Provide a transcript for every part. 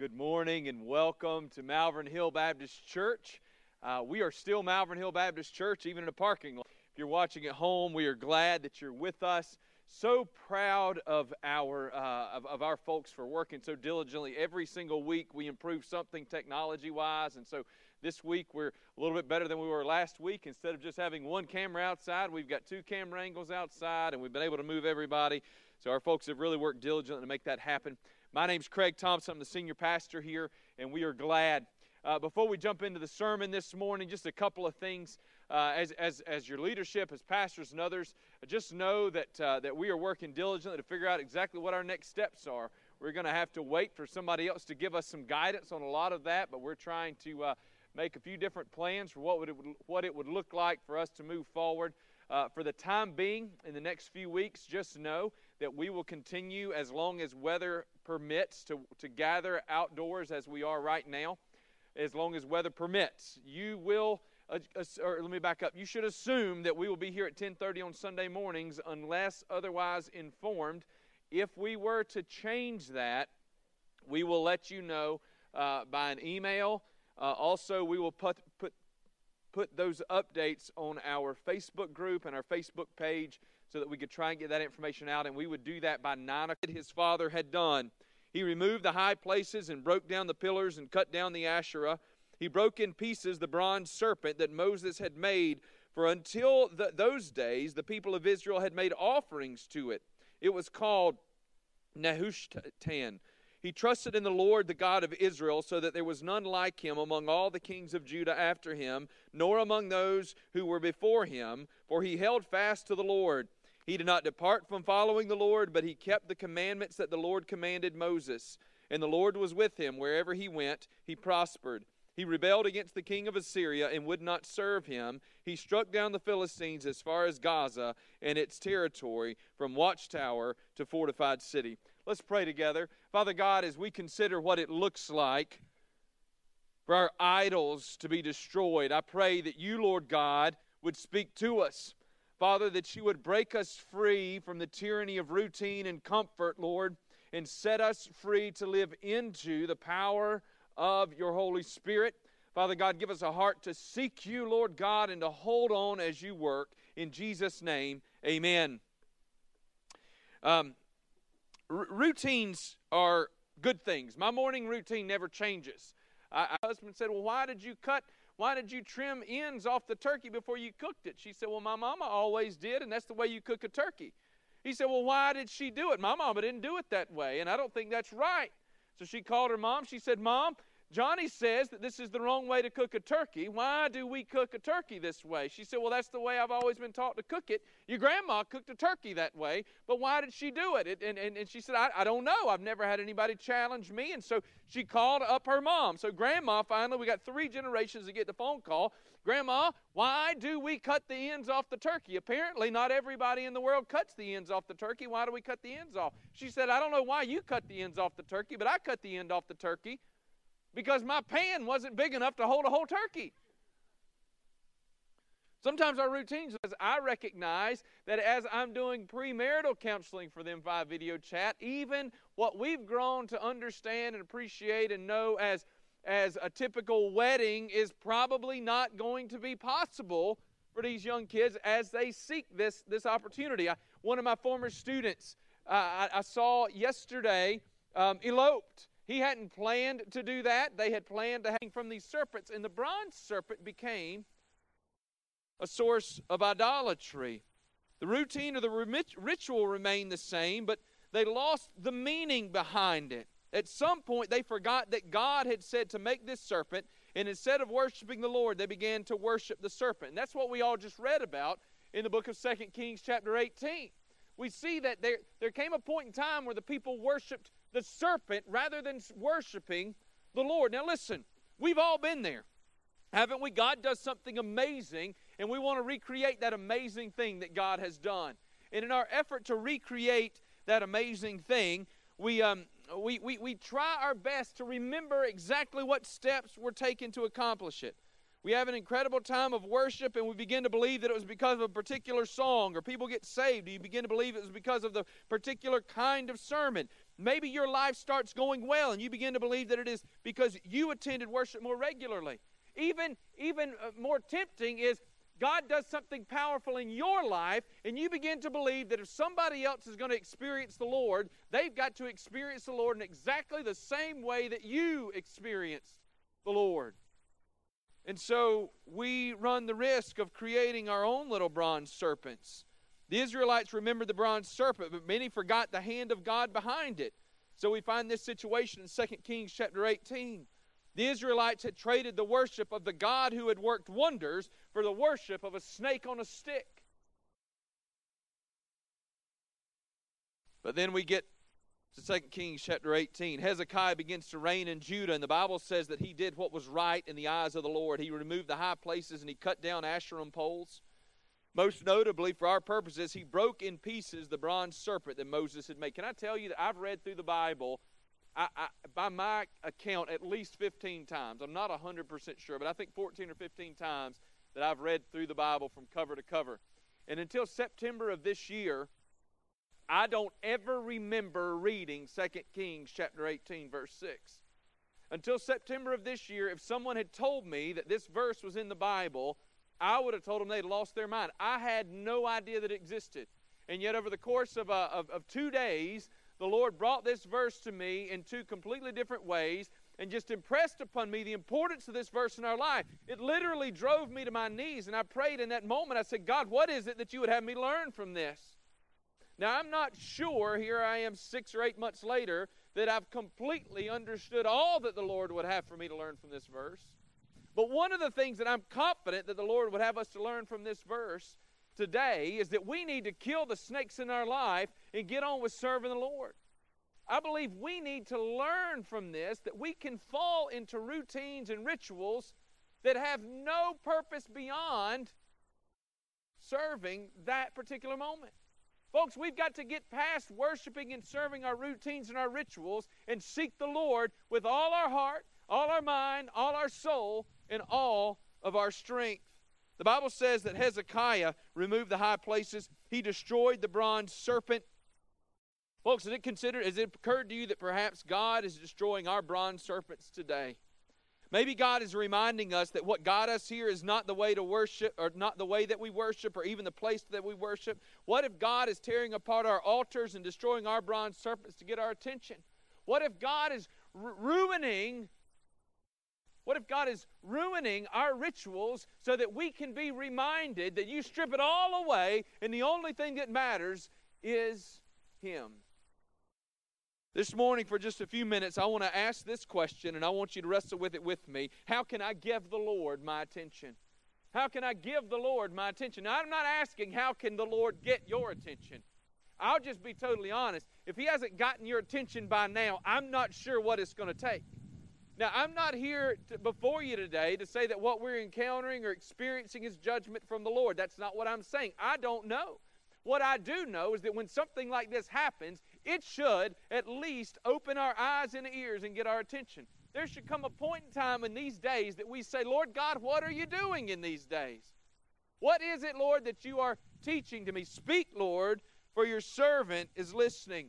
Good morning and welcome to Malvern Hill Baptist Church. Uh, we are still Malvern Hill Baptist Church, even in a parking lot. If you're watching at home, we are glad that you're with us. So proud of our uh, of, of our folks for working so diligently. Every single week, we improve something technology wise, and so this week we're a little bit better than we were last week. Instead of just having one camera outside, we've got two camera angles outside, and we've been able to move everybody. So our folks have really worked diligently to make that happen. My name's Craig Thompson. I'm the senior pastor here, and we are glad. Uh, before we jump into the sermon this morning, just a couple of things. Uh, as, as, as your leadership, as pastors and others, just know that, uh, that we are working diligently to figure out exactly what our next steps are. We're going to have to wait for somebody else to give us some guidance on a lot of that, but we're trying to uh, make a few different plans for what, would it what it would look like for us to move forward. Uh, for the time being, in the next few weeks, just know that we will continue as long as weather permits to, to gather outdoors as we are right now, as long as weather permits. You will, uh, or let me back up. You should assume that we will be here at 10:30 on Sunday mornings, unless otherwise informed. If we were to change that, we will let you know uh, by an email. Uh, also, we will put, put put those updates on our Facebook group and our Facebook page so that we could try and get that information out, and we would do that by 9 o'clock. His father had done. He removed the high places and broke down the pillars and cut down the Asherah. He broke in pieces the bronze serpent that Moses had made, for until the, those days the people of Israel had made offerings to it. It was called Nehushtan. He trusted in the Lord, the God of Israel, so that there was none like him among all the kings of Judah after him, nor among those who were before him, for he held fast to the Lord. He did not depart from following the Lord, but he kept the commandments that the Lord commanded Moses. And the Lord was with him wherever he went, he prospered. He rebelled against the king of Assyria and would not serve him. He struck down the Philistines as far as Gaza and its territory, from watchtower to fortified city. Let's pray together. Father God, as we consider what it looks like for our idols to be destroyed, I pray that you, Lord God, would speak to us. Father, that you would break us free from the tyranny of routine and comfort, Lord, and set us free to live into the power of your Holy Spirit. Father God, give us a heart to seek you, Lord God, and to hold on as you work. In Jesus' name, amen. Um, r- routines are good things. My morning routine never changes. I, my husband said, Well, why did you cut why did you trim ends off the turkey before you cooked it? She said, Well, my mama always did, and that's the way you cook a turkey. He said, Well, why did she do it? My mama didn't do it that way, and I don't think that's right. So she called her mom. She said, Mom, Johnny says that this is the wrong way to cook a turkey. Why do we cook a turkey this way? She said, Well, that's the way I've always been taught to cook it. Your grandma cooked a turkey that way, but why did she do it? and, and, and she said, I, I don't know. I've never had anybody challenge me. And so she called up her mom. So, grandma, finally, we got three generations to get the phone call. Grandma, why do we cut the ends off the turkey? Apparently, not everybody in the world cuts the ends off the turkey. Why do we cut the ends off? She said, I don't know why you cut the ends off the turkey, but I cut the end off the turkey because my pan wasn't big enough to hold a whole turkey. Sometimes our routines, as I recognize that as I'm doing premarital counseling for them via video chat, even what we've grown to understand and appreciate and know as, as a typical wedding is probably not going to be possible for these young kids as they seek this, this opportunity. I, one of my former students uh, I, I, saw yesterday um, eloped. He hadn't planned to do that. They had planned to hang from these serpents, and the bronze serpent became a source of idolatry. The routine or the ritual remained the same, but they lost the meaning behind it. At some point, they forgot that God had said to make this serpent, and instead of worshiping the Lord, they began to worship the serpent. And that's what we all just read about in the book of Second Kings, chapter 18. We see that there, there came a point in time where the people worshiped the serpent rather than worshiping the Lord. Now, listen, we've all been there, haven't we? God does something amazing, and we want to recreate that amazing thing that God has done. And in our effort to recreate that amazing thing, we, um, we, we, we try our best to remember exactly what steps were taken to accomplish it. We have an incredible time of worship, and we begin to believe that it was because of a particular song, or people get saved. Do you begin to believe it was because of the particular kind of sermon. Maybe your life starts going well and you begin to believe that it is because you attended worship more regularly. Even, even uh, more tempting is God does something powerful in your life, and you begin to believe that if somebody else is going to experience the Lord, they've got to experience the Lord in exactly the same way that you experienced the Lord. And so we run the risk of creating our own little bronze serpents. The Israelites remembered the bronze serpent, but many forgot the hand of God behind it. So we find this situation in 2 Kings chapter 18. The Israelites had traded the worship of the God who had worked wonders for the worship of a snake on a stick. But then we get to 2 Kings chapter 18. Hezekiah begins to reign in Judah, and the Bible says that he did what was right in the eyes of the Lord. He removed the high places and he cut down Asherim poles. Most notably, for our purposes, he broke in pieces the bronze serpent that Moses had made. Can I tell you that I've read through the Bible I, I, by my account, at least 15 times. I'm not 100% sure, but I think 14 or 15 times that I've read through the Bible from cover to cover. And until September of this year, I don't ever remember reading 2 Kings chapter 18, verse 6. Until September of this year, if someone had told me that this verse was in the Bible, I would have told them they'd lost their mind. I had no idea that it existed. And yet, over the course of, uh, of, of two days, the Lord brought this verse to me in two completely different ways and just impressed upon me the importance of this verse in our life. It literally drove me to my knees, and I prayed in that moment. I said, God, what is it that you would have me learn from this? Now, I'm not sure, here I am six or eight months later, that I've completely understood all that the Lord would have for me to learn from this verse. But one of the things that I'm confident that the Lord would have us to learn from this verse today is that we need to kill the snakes in our life and get on with serving the Lord. I believe we need to learn from this that we can fall into routines and rituals that have no purpose beyond serving that particular moment. Folks, we've got to get past worshiping and serving our routines and our rituals and seek the Lord with all our heart, all our mind, all our soul, and all of our strength. The Bible says that Hezekiah removed the high places. He destroyed the bronze serpent. Folks, has it considered, has it occurred to you that perhaps God is destroying our bronze serpents today? Maybe God is reminding us that what got us here is not the way to worship, or not the way that we worship, or even the place that we worship. What if God is tearing apart our altars and destroying our bronze serpents to get our attention? What if God is ruining what if God is ruining our rituals so that we can be reminded that you strip it all away and the only thing that matters is Him? This morning, for just a few minutes, I want to ask this question and I want you to wrestle with it with me. How can I give the Lord my attention? How can I give the Lord my attention? Now, I'm not asking how can the Lord get your attention. I'll just be totally honest. If He hasn't gotten your attention by now, I'm not sure what it's going to take. Now, I'm not here to, before you today to say that what we're encountering or experiencing is judgment from the Lord. That's not what I'm saying. I don't know. What I do know is that when something like this happens, it should at least open our eyes and ears and get our attention. There should come a point in time in these days that we say, Lord God, what are you doing in these days? What is it, Lord, that you are teaching to me? Speak, Lord, for your servant is listening.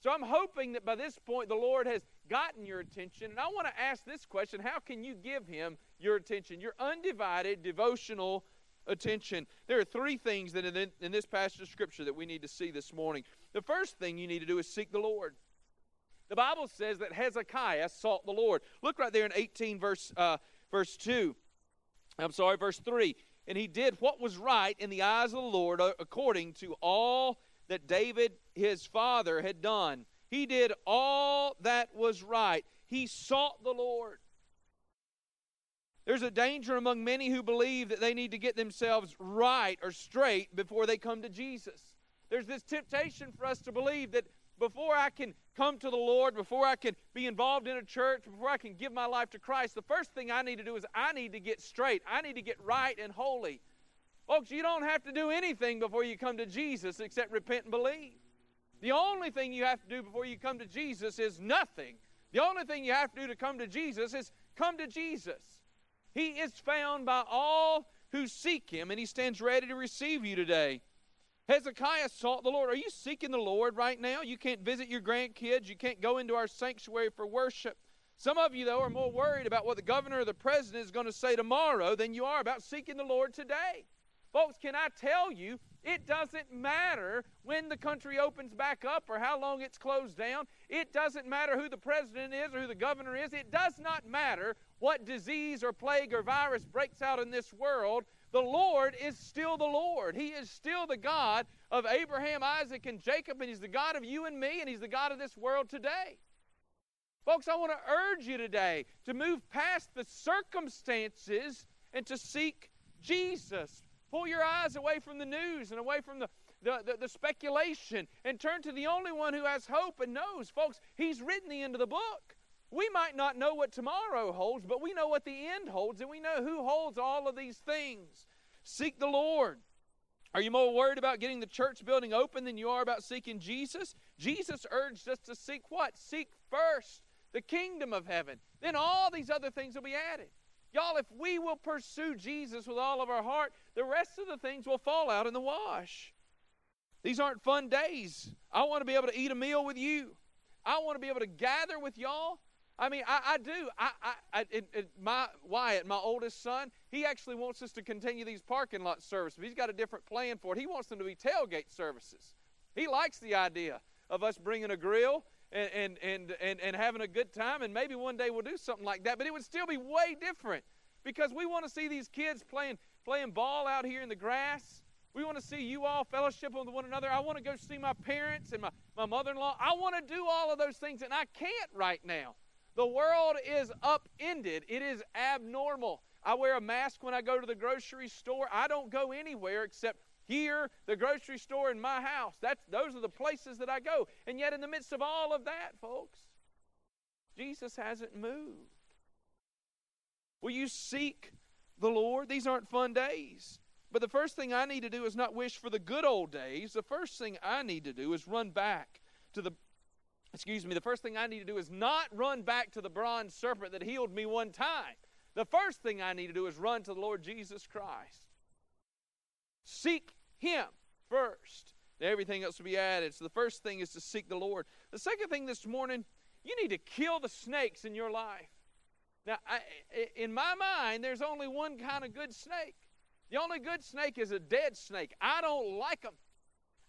So I'm hoping that by this point the Lord has gotten your attention. And I want to ask this question How can you give him your attention, your undivided devotional attention? There are three things that in, this passage of Scripture that we need to see this morning. The first thing you need to do is seek the Lord. The Bible says that Hezekiah sought the Lord. Look right there in 18, verse, uh, verse 2. I'm sorry, verse 3. And he did what was right in the eyes of the Lord uh, according to all that David his father had done. He did all that was right. He sought the Lord. There's a danger among many who believe that they need to get themselves right or straight before they come to Jesus. There's this temptation for us to believe that before I can come to the Lord, before I can be involved in a church, before I can give my life to Christ, the first thing I need to do is I need to get straight. I need to get right and holy. Folks, you don't have to do anything before you come to Jesus except repent and believe. The only thing you have to do before you come to Jesus is nothing. The only thing you have to do to come to Jesus is come to Jesus. He is found by all who seek him, and he stands ready to receive you today. Hezekiah sought the Lord. Are you seeking the Lord right now? You can't visit your grandkids. You can't go into our sanctuary for worship. Some of you, though, are more worried about what the governor or the president is going to say tomorrow than you are about seeking the Lord today. Folks, can I tell you, it doesn't matter when the country opens back up or how long it's closed down. It doesn't matter who the president is or who the governor is. It does not matter what disease or plague or virus breaks out in this world. The Lord is still the Lord. He is still the God of Abraham, Isaac, and Jacob, and He's the God of you and me, and He's the God of this world today. Folks, I want to urge you today to move past the circumstances and to seek Jesus. Pull your eyes away from the news and away from the, the, the, the, speculation and turn to the only one who has hope and knows. Folks, He's written the end of the book. We might not know what tomorrow holds, but we know what the end holds, and we know who holds all of these things. Seek the Lord. Are you more worried about getting the church building open than you are about seeking Jesus? Jesus urged us to seek what? Seek first the kingdom of heaven. Then all these other things will be added. Y'all, if we will pursue Jesus with all of our heart, the rest of the things will fall out in the wash. These aren't fun days. I want to be able to eat a meal with you. I want to be able to gather with y'all. I mean, I, I do. I, I, it, it, my Wyatt, my oldest son, he actually wants us to continue these parking lot services. He's got a different plan for it. He wants them to be tailgate services. He likes the idea of us bringing a grill and, and, and, and, and having a good time, and maybe one day we'll do something like that. But it would still be way different because we want to see these kids playing, playing ball out here in the grass. We want to see you all fellowship with one another. I want to go see my parents and my, my mother in law. I want to do all of those things, and I can't right now. The world is upended, it is abnormal. I wear a mask when I go to the grocery store. I don't go anywhere except here, the grocery store, in my house. That's, those are the places that I go. And yet, in the midst of all of that, folks, Jesus hasn't moved. Will you seek the Lord? These aren't fun days. But the first thing I need to do is not wish for the good old days. The first thing I need to do is run back to the excuse me, the first thing I need to do is not run back to the bronze serpent that healed me one time. The first thing I need to do is run to the Lord Jesus Christ. Seek him first. Everything else will be added. So the first thing is to seek the Lord. The second thing this morning, you need to kill the snakes in your life. Now, I, in my mind, there's only one kind of good snake. The only good snake is a dead snake. I don't like them.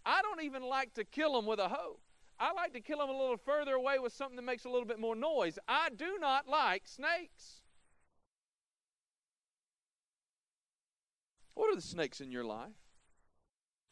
I don't even like to kill them with a hoe. I like to kill them a little further away with something that makes a little bit more noise. I do not like snakes. What are the snakes in your life?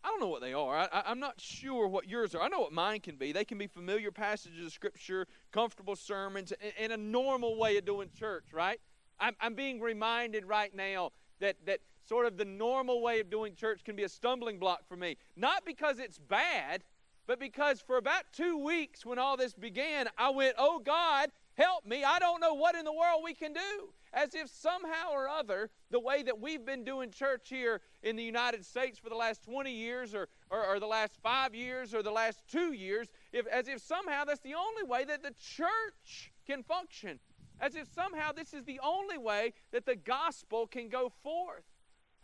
I don't know what they are. I, am not sure what yours are. I know what mine can be. They can be familiar passages of Scripture, comfortable sermons, and, and a normal way of doing church, right? I'm, I'm being reminded right now that, that sort of the normal way of doing church can be a stumbling block for me. Not because it's bad, but because for about two weeks when all this began, I went, Oh God, help me. I don't know what in the world we can do. As if somehow or other, the way that we've been doing church here in the United States for the last 20 years, or, or, or the last five years, or the last two years, if, as if somehow that's the only way that the church can function. As if somehow this is the only way that the gospel can go forth.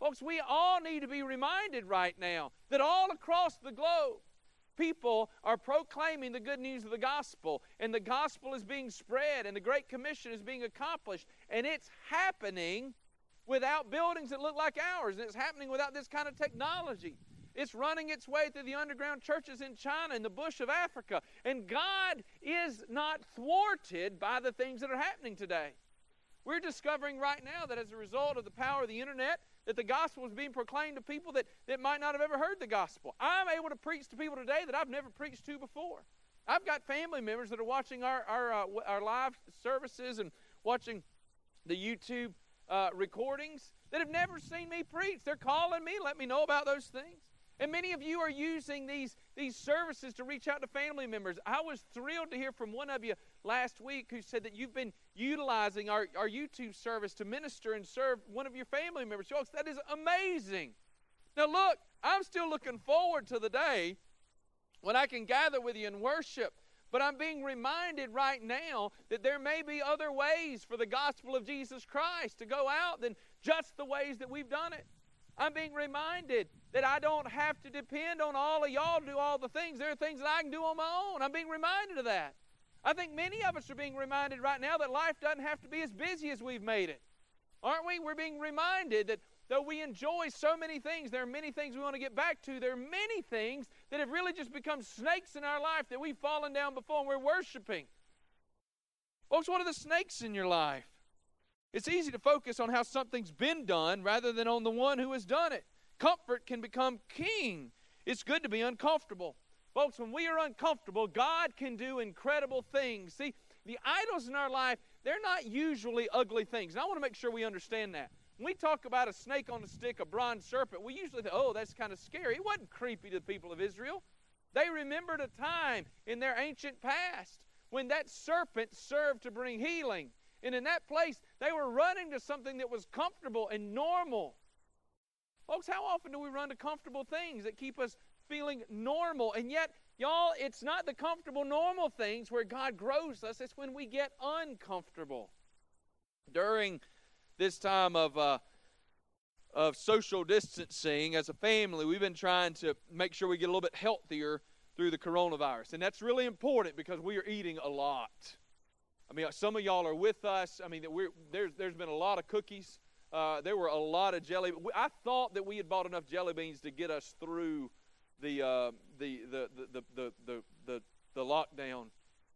Folks, we all need to be reminded right now that all across the globe, people are proclaiming the good news of the gospel, and the gospel is being spread, and the Great Commission is being accomplished, and it's happening without buildings that look like ours, and it's happening without this kind of technology. It's running its way through the underground churches in China and the bush of Africa. And God is not thwarted by the things that are happening today. We're discovering right now that as a result of the power of the internet, that the gospel is being proclaimed to people that, that might not have ever heard the gospel. I'm able to preach to people today that I've never preached to before. I've got family members that are watching our, our, uh, our live services and watching the YouTube uh, recordings that have never seen me preach. They're calling me, let me know about those things. And many of you are using these, these services to reach out to family members. I was thrilled to hear from one of you last week who said that you've been utilizing our, our YouTube service to minister and serve one of your family members. Folks, that is amazing. Now, look, I'm still looking forward to the day when I can gather with you and worship. But I'm being reminded right now that there may be other ways for the gospel of Jesus Christ to go out than just the ways that we've done it. I'm being reminded that I don't have to depend on all of y'all to do all the things. There are things that I can do on my own. I'm being reminded of that. I think many of us are being reminded right now that life doesn't have to be as busy as we've made it. Aren't we? We're being reminded that though we enjoy so many things, there are many things we want to get back to. There are many things that have really just become snakes in our life that we've fallen down before and we're worshiping. Folks, what are the snakes in your life? It's easy to focus on how something's been done rather than on the one who has done it. Comfort can become king. It's good to be uncomfortable. Folks, when we are uncomfortable, God can do incredible things. See, the idols in our life, they're not usually ugly things. And I want to make sure we understand that. When we talk about a snake on a stick, a bronze serpent, we usually think, oh, that's kind of scary. It wasn't creepy to the people of Israel. They remembered a time in their ancient past when that serpent served to bring healing. And in that place, they were running to something that was comfortable and normal. Folks, how often do we run to comfortable things that keep us feeling normal? And yet, y'all, it's not the comfortable, normal things where God grows us, it's when we get uncomfortable. During this time of uh, of social distancing as a family, we've been trying to make sure we get a little bit healthier through the coronavirus, and that's really important because we are eating a lot. I mean, some of y'all are with us. I mean, we're, there's there's been a lot of cookies. Uh, there were a lot of jelly. I thought that we had bought enough jelly beans to get us through the uh, the, the, the, the, the, the the lockdown.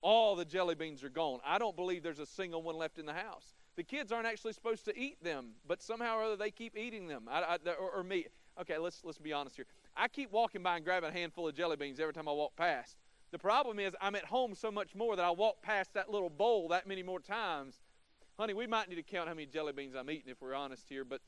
All the jelly beans are gone. I don't believe there's a single one left in the house. The kids aren't actually supposed to eat them, but somehow or other they keep eating them. I, I, or, or me. Okay, let's let's be honest here. I keep walking by and grabbing a handful of jelly beans every time I walk past. The problem is I'm at home so much more that I walk past that little bowl that many more times. Honey, we might need to count how many jelly beans I'm eating if we're honest here, but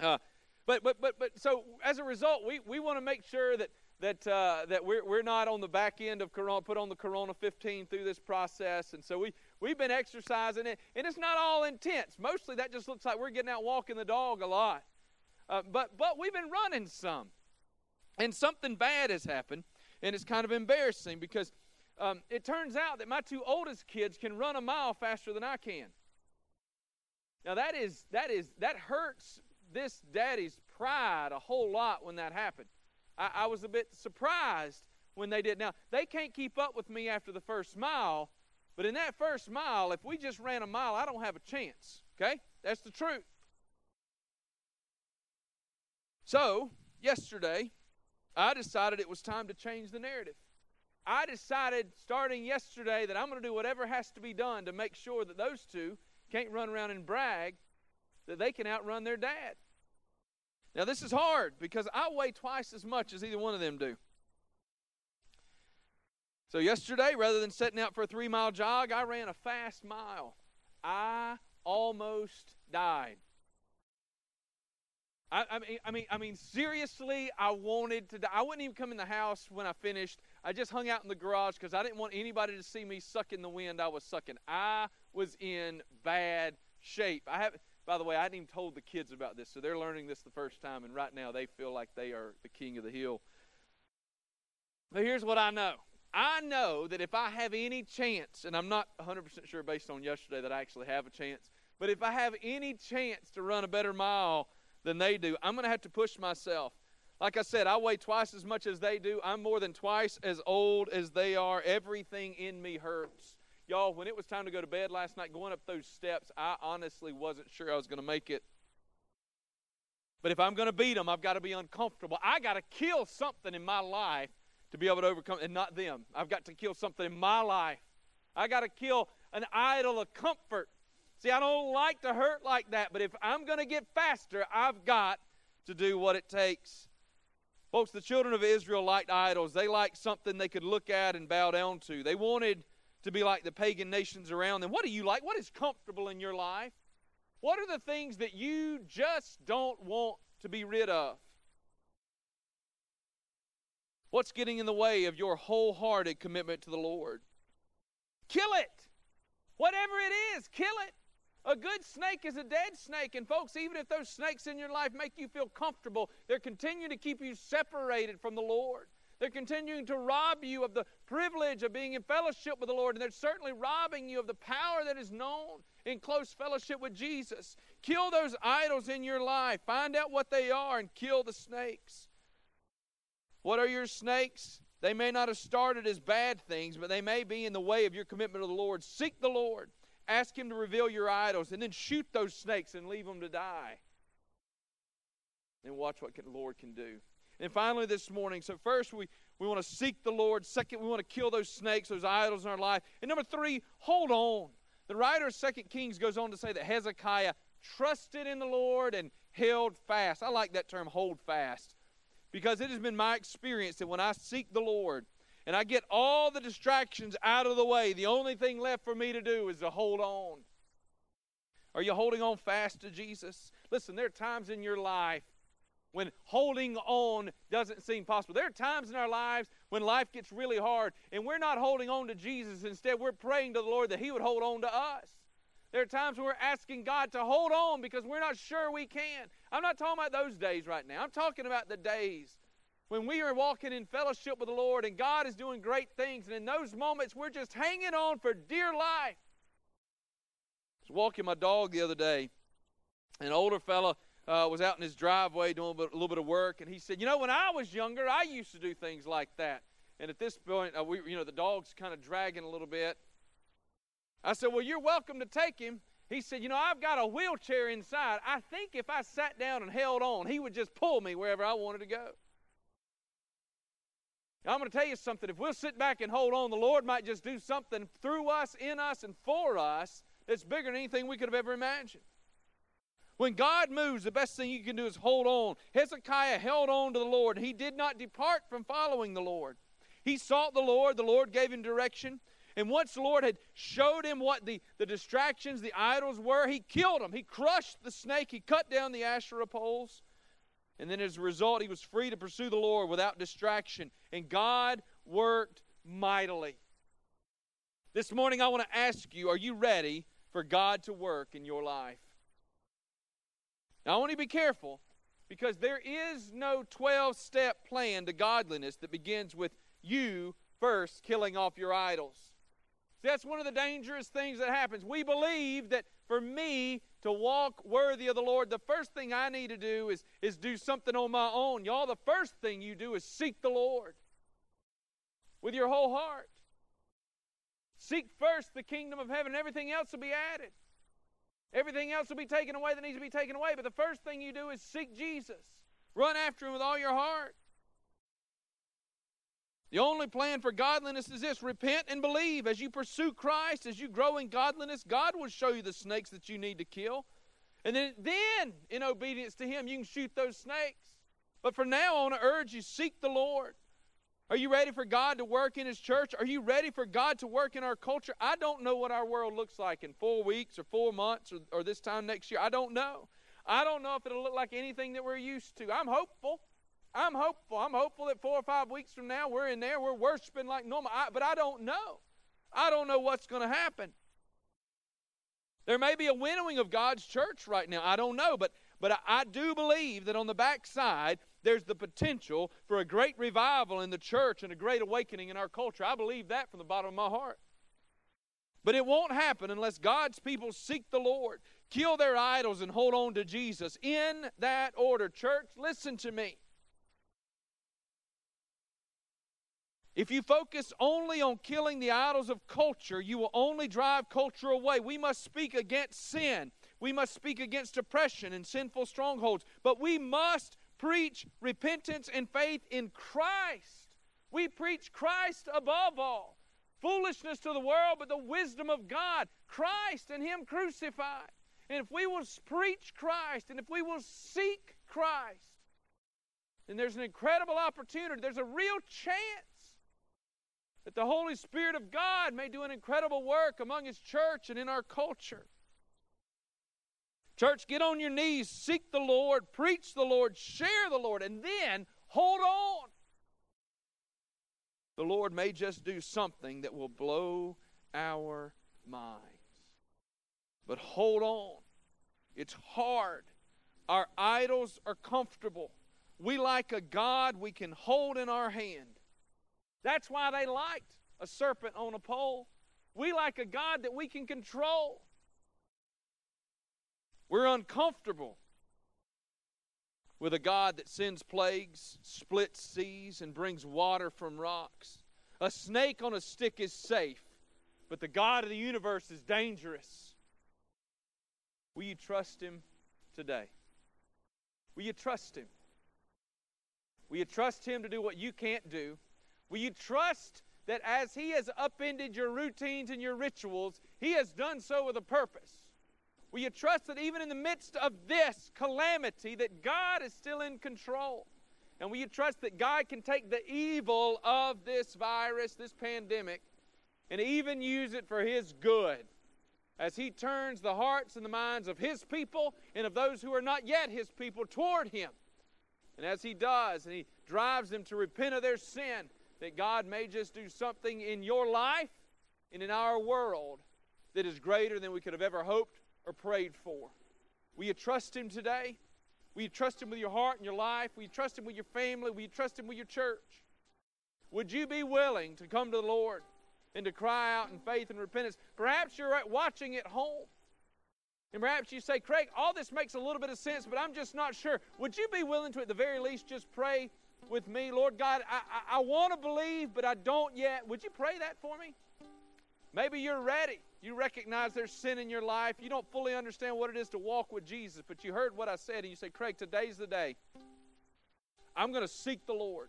uh, but but but but so as a result, we, we want to make sure that that uh, that we're we're not on the back end of Corona, put on the Corona 15 through this process, and so we We've been exercising it, and it's not all intense. Mostly that just looks like we're getting out walking the dog a lot. Uh, but, but we've been running some. And something bad has happened, and it's kind of embarrassing because um, it turns out that my two oldest kids can run a mile faster than I can. Now that is that is that hurts this daddy's pride a whole lot when that happened. I, I was a bit surprised when they did. Now they can't keep up with me after the first mile, but in that first mile, if we just ran a mile, I don't have a chance. Okay? That's the truth. So, yesterday, I decided it was time to change the narrative. I decided starting yesterday that I'm going to do whatever has to be done to make sure that those two can't run around and brag that they can outrun their dad. Now, this is hard because I weigh twice as much as either one of them do. So, yesterday, rather than setting out for a three mile jog, I ran a fast mile. I almost died. I, I, mean, I mean, I mean, seriously, I wanted to die. I wouldn't even come in the house when I finished. I just hung out in the garage because I didn't want anybody to see me sucking the wind I was sucking. I was in bad shape. I have, by the way, I hadn't even told the kids about this, so they're learning this the first time, and right now they feel like they are the king of the hill. But here's what I know I know that if I have any chance, and I'm not 100% sure based on yesterday that I actually have a chance, but if I have any chance to run a better mile than they do, I'm going to have to push myself. Like I said, I weigh twice as much as they do. I'm more than twice as old as they are. Everything in me hurts. Y'all, when it was time to go to bed last night, going up those steps, I honestly wasn't sure I was going to make it. But if I'm going to beat them, I've got to be uncomfortable. I got to kill something in my life to be able to overcome, and not them. I've got to kill something in my life. I got to kill an idol of comfort. See, I don't like to hurt like that, but if I'm going to get faster, I've got to do what it takes. Folks, the children of Israel liked idols. They liked something they could look at and bow down to. They wanted to be like the pagan nations around them. What do you like? What is comfortable in your life? What are the things that you just don't want to be rid of? What's getting in the way of your wholehearted commitment to the Lord? Kill it. Whatever it is, kill it. A good snake is a dead snake. And, folks, even if those snakes in your life make you feel comfortable, they're continuing to keep you separated from the Lord. They're continuing to rob you of the privilege of being in fellowship with the Lord, and they're certainly robbing you of the power that is known in close fellowship with Jesus. Kill those idols in your life. Find out what they are and kill the snakes. What are your snakes? They may not have started as bad things, but they may be in the way of your commitment to the Lord. Seek the Lord. Ask Him to reveal your idols, and then shoot those snakes and leave them to die. And watch what the Lord can do. And finally, this morning, so first we, we want to seek the Lord. Second, we want to kill those snakes, those idols in our life. And number three, hold on. The writer of Second Kings goes on to say that Hezekiah trusted in the Lord and held fast. I like that term, hold fast, because it has been my experience that when I seek the Lord and I get all the distractions out of the way, the only thing left for me to do is to hold on. Are you holding on fast to Jesus? Listen, there are times in your life when holding on doesn't seem possible. There are times in our lives when life gets really hard and we're not holding on to Jesus. Instead, we're praying to the Lord that He would hold on to us. There are times when we're asking God to hold on because we're not sure we can. I'm not talking about those days right now. I'm talking about the days when we are walking in fellowship with the Lord and God is doing great things. And in those moments, we're just hanging on for dear life. I was walking my dog the other day. An older fella uh, was out in his driveway doing a, little bit of work, and he said, "You know, when I was younger, I used to do things like that." And at this point, uh, we, you know, the dog's kind of dragging a little bit. I said, "Well, you're welcome to take him." He said, "You know, I've got a wheelchair inside. I think if I sat down and held on, he would just pull me wherever I wanted to go." Now, I'm going to tell you something. If we'll sit back and hold on, the Lord might just do something through us, in us, and for us that's bigger than anything we could have ever imagined. When God moves, the best thing you can do is hold on. Hezekiah held on to the Lord. He did not depart from following the Lord. He sought the Lord. The Lord gave him direction. And once the Lord had showed him what the, the distractions, the idols were, he killed them. He crushed the snake. He cut down the Asherah poles. And then as a result, he was free to pursue the Lord without distraction. And God worked mightily. This morning, I want to ask you are you ready for God to work in your life? Now, I want you to be careful because there is no 12 step plan to godliness that begins with you first killing off your idols. See, that's one of the dangerous things that happens. We believe that for me to walk worthy of the Lord, the first thing I need to do is, is do something on my own. Y'all, the first thing you do is seek the Lord with your whole heart. Seek first the kingdom of heaven, everything else will be added. Everything else will be taken away that needs to be taken away. But the first thing you do is seek Jesus. Run after him with all your heart. The only plan for godliness is this repent and believe. As you pursue Christ, as you grow in godliness, God will show you the snakes that you need to kill. And then, then in obedience to Him, you can shoot those snakes. But for now, I want to urge you seek the Lord. Are you ready for God to work in His church? Are you ready for God to work in our culture? I don't know what our world looks like in four weeks or four months or, or this time next year. I don't know. I don't know if it'll look like anything that we're used to. I'm hopeful. I'm hopeful. I'm hopeful that four or five weeks from now we're in there, we're worshiping like normal. I, but I don't know. I don't know what's going to happen. There may be a winnowing of God's church right now. I don't know. But, but I, I do believe that on the backside, there's the potential for a great revival in the church and a great awakening in our culture. I believe that from the bottom of my heart. But it won't happen unless God's people seek the Lord, kill their idols, and hold on to Jesus. In that order, church, listen to me. If you focus only on killing the idols of culture, you will only drive culture away. We must speak against sin. We must speak against oppression and sinful strongholds. But we must preach repentance and faith in Christ. We preach Christ above all. Foolishness to the world, but the wisdom of God. Christ and Him crucified. And if we will preach Christ and if we will seek Christ, then there's an incredible opportunity. There's a real chance that the Holy Spirit of God may do an incredible work among His church and in our culture. Church, get on your knees, seek the Lord, preach the Lord, share the Lord, and then hold on. The Lord may just do something that will blow our minds. But hold on. It's hard. Our idols are comfortable. We like a God we can hold in our hand. That's why they liked a serpent on a pole. We like a God that we can control. We're uncomfortable with a God that sends plagues, splits seas, and brings water from rocks. A snake on a stick is safe, but the God of the universe is dangerous. Will you trust Him today? Will you trust Him? Will you trust Him to do what you can't do? Will you trust that as He has upended your routines and your rituals, He has done so with a purpose? Will you trust that even in the midst of this calamity, that God is still in control? And will you trust that God can take the evil of this virus, this pandemic, and even use it for His good as He turns the hearts and the minds of His people and of those who are not yet His people toward Him? And as He does, and He drives them to repent of their sin, that God may just do something in your life and in our world that is greater than we could have ever hoped or prayed for. Will you trust Him today? Will you trust Him with your heart and your life? Will you trust Him with your family? Will you trust Him with your church? Would you be willing to come to the Lord and to cry out in faith and repentance? Perhaps you're watching at home. And perhaps you say, Craig, all this makes a little bit of sense, but I'm just not sure. Would you be willing to, at the very least, just pray with me? Lord God, I, I, I want to believe, but I don't yet. Would you pray that for me? Maybe you're ready. You recognize there's sin in your life. You don't fully understand what it is to walk with Jesus, but you heard what I said and you say, Craig, today's the day. I'm going to seek the Lord.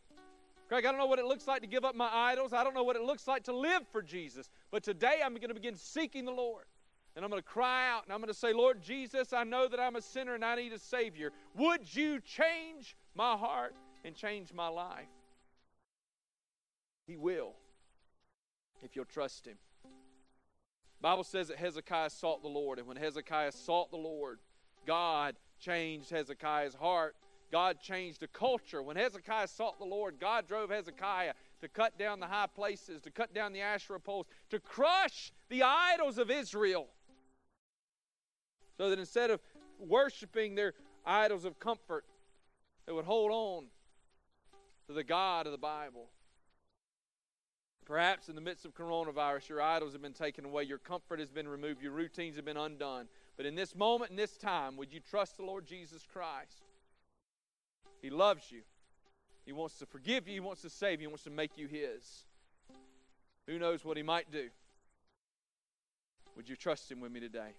Craig, I don't know what it looks like to give up my idols. I don't know what it looks like to live for Jesus. But today I'm going to begin seeking the Lord. And I'm going to cry out and I'm going to say, Lord Jesus, I know that I'm a sinner and I need a Savior. Would you change my heart and change my life? He will if you'll trust Him. Bible says that Hezekiah sought the Lord, and when Hezekiah sought the Lord, God changed Hezekiah's heart. God changed the culture. When Hezekiah sought the Lord, God drove Hezekiah to cut down the high places, to cut down the Asherah poles, to crush the idols of Israel. So that instead of worshiping their idols of comfort, they would hold on to the God of the Bible. Perhaps in the midst of coronavirus, your idols have been taken away, your comfort has been removed, your routines have been undone. But in this moment, in this time, would you trust the Lord Jesus Christ? He loves you. He wants to forgive you. He wants to save you. He wants to make you His. Who knows what He might do? Would you trust Him with me today?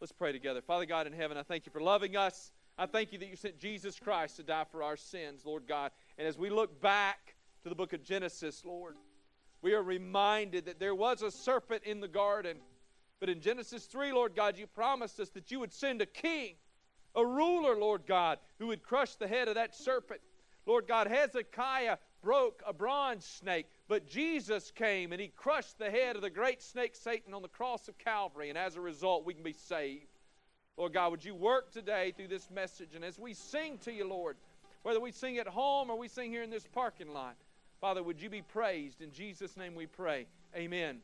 Let's pray together. Father God in heaven, I thank you for loving us. I thank you that you sent Jesus Christ to die for our sins, Lord God. And as we look back to the book of Genesis, Lord, we are reminded that there was a serpent in the garden. But in Genesis 3, Lord God, you promised us that you would send a king, a ruler, Lord God, who would crush the head of that serpent. Lord God, Hezekiah broke a bronze snake, but Jesus came and he crushed the head of the great snake Satan on the cross of Calvary, and as a result, we can be saved. Lord God, would you work today through this message? And as we sing to you, Lord, whether we sing at home or we sing here in this parking lot, Father, would you be praised? In Jesus' name we pray. Amen.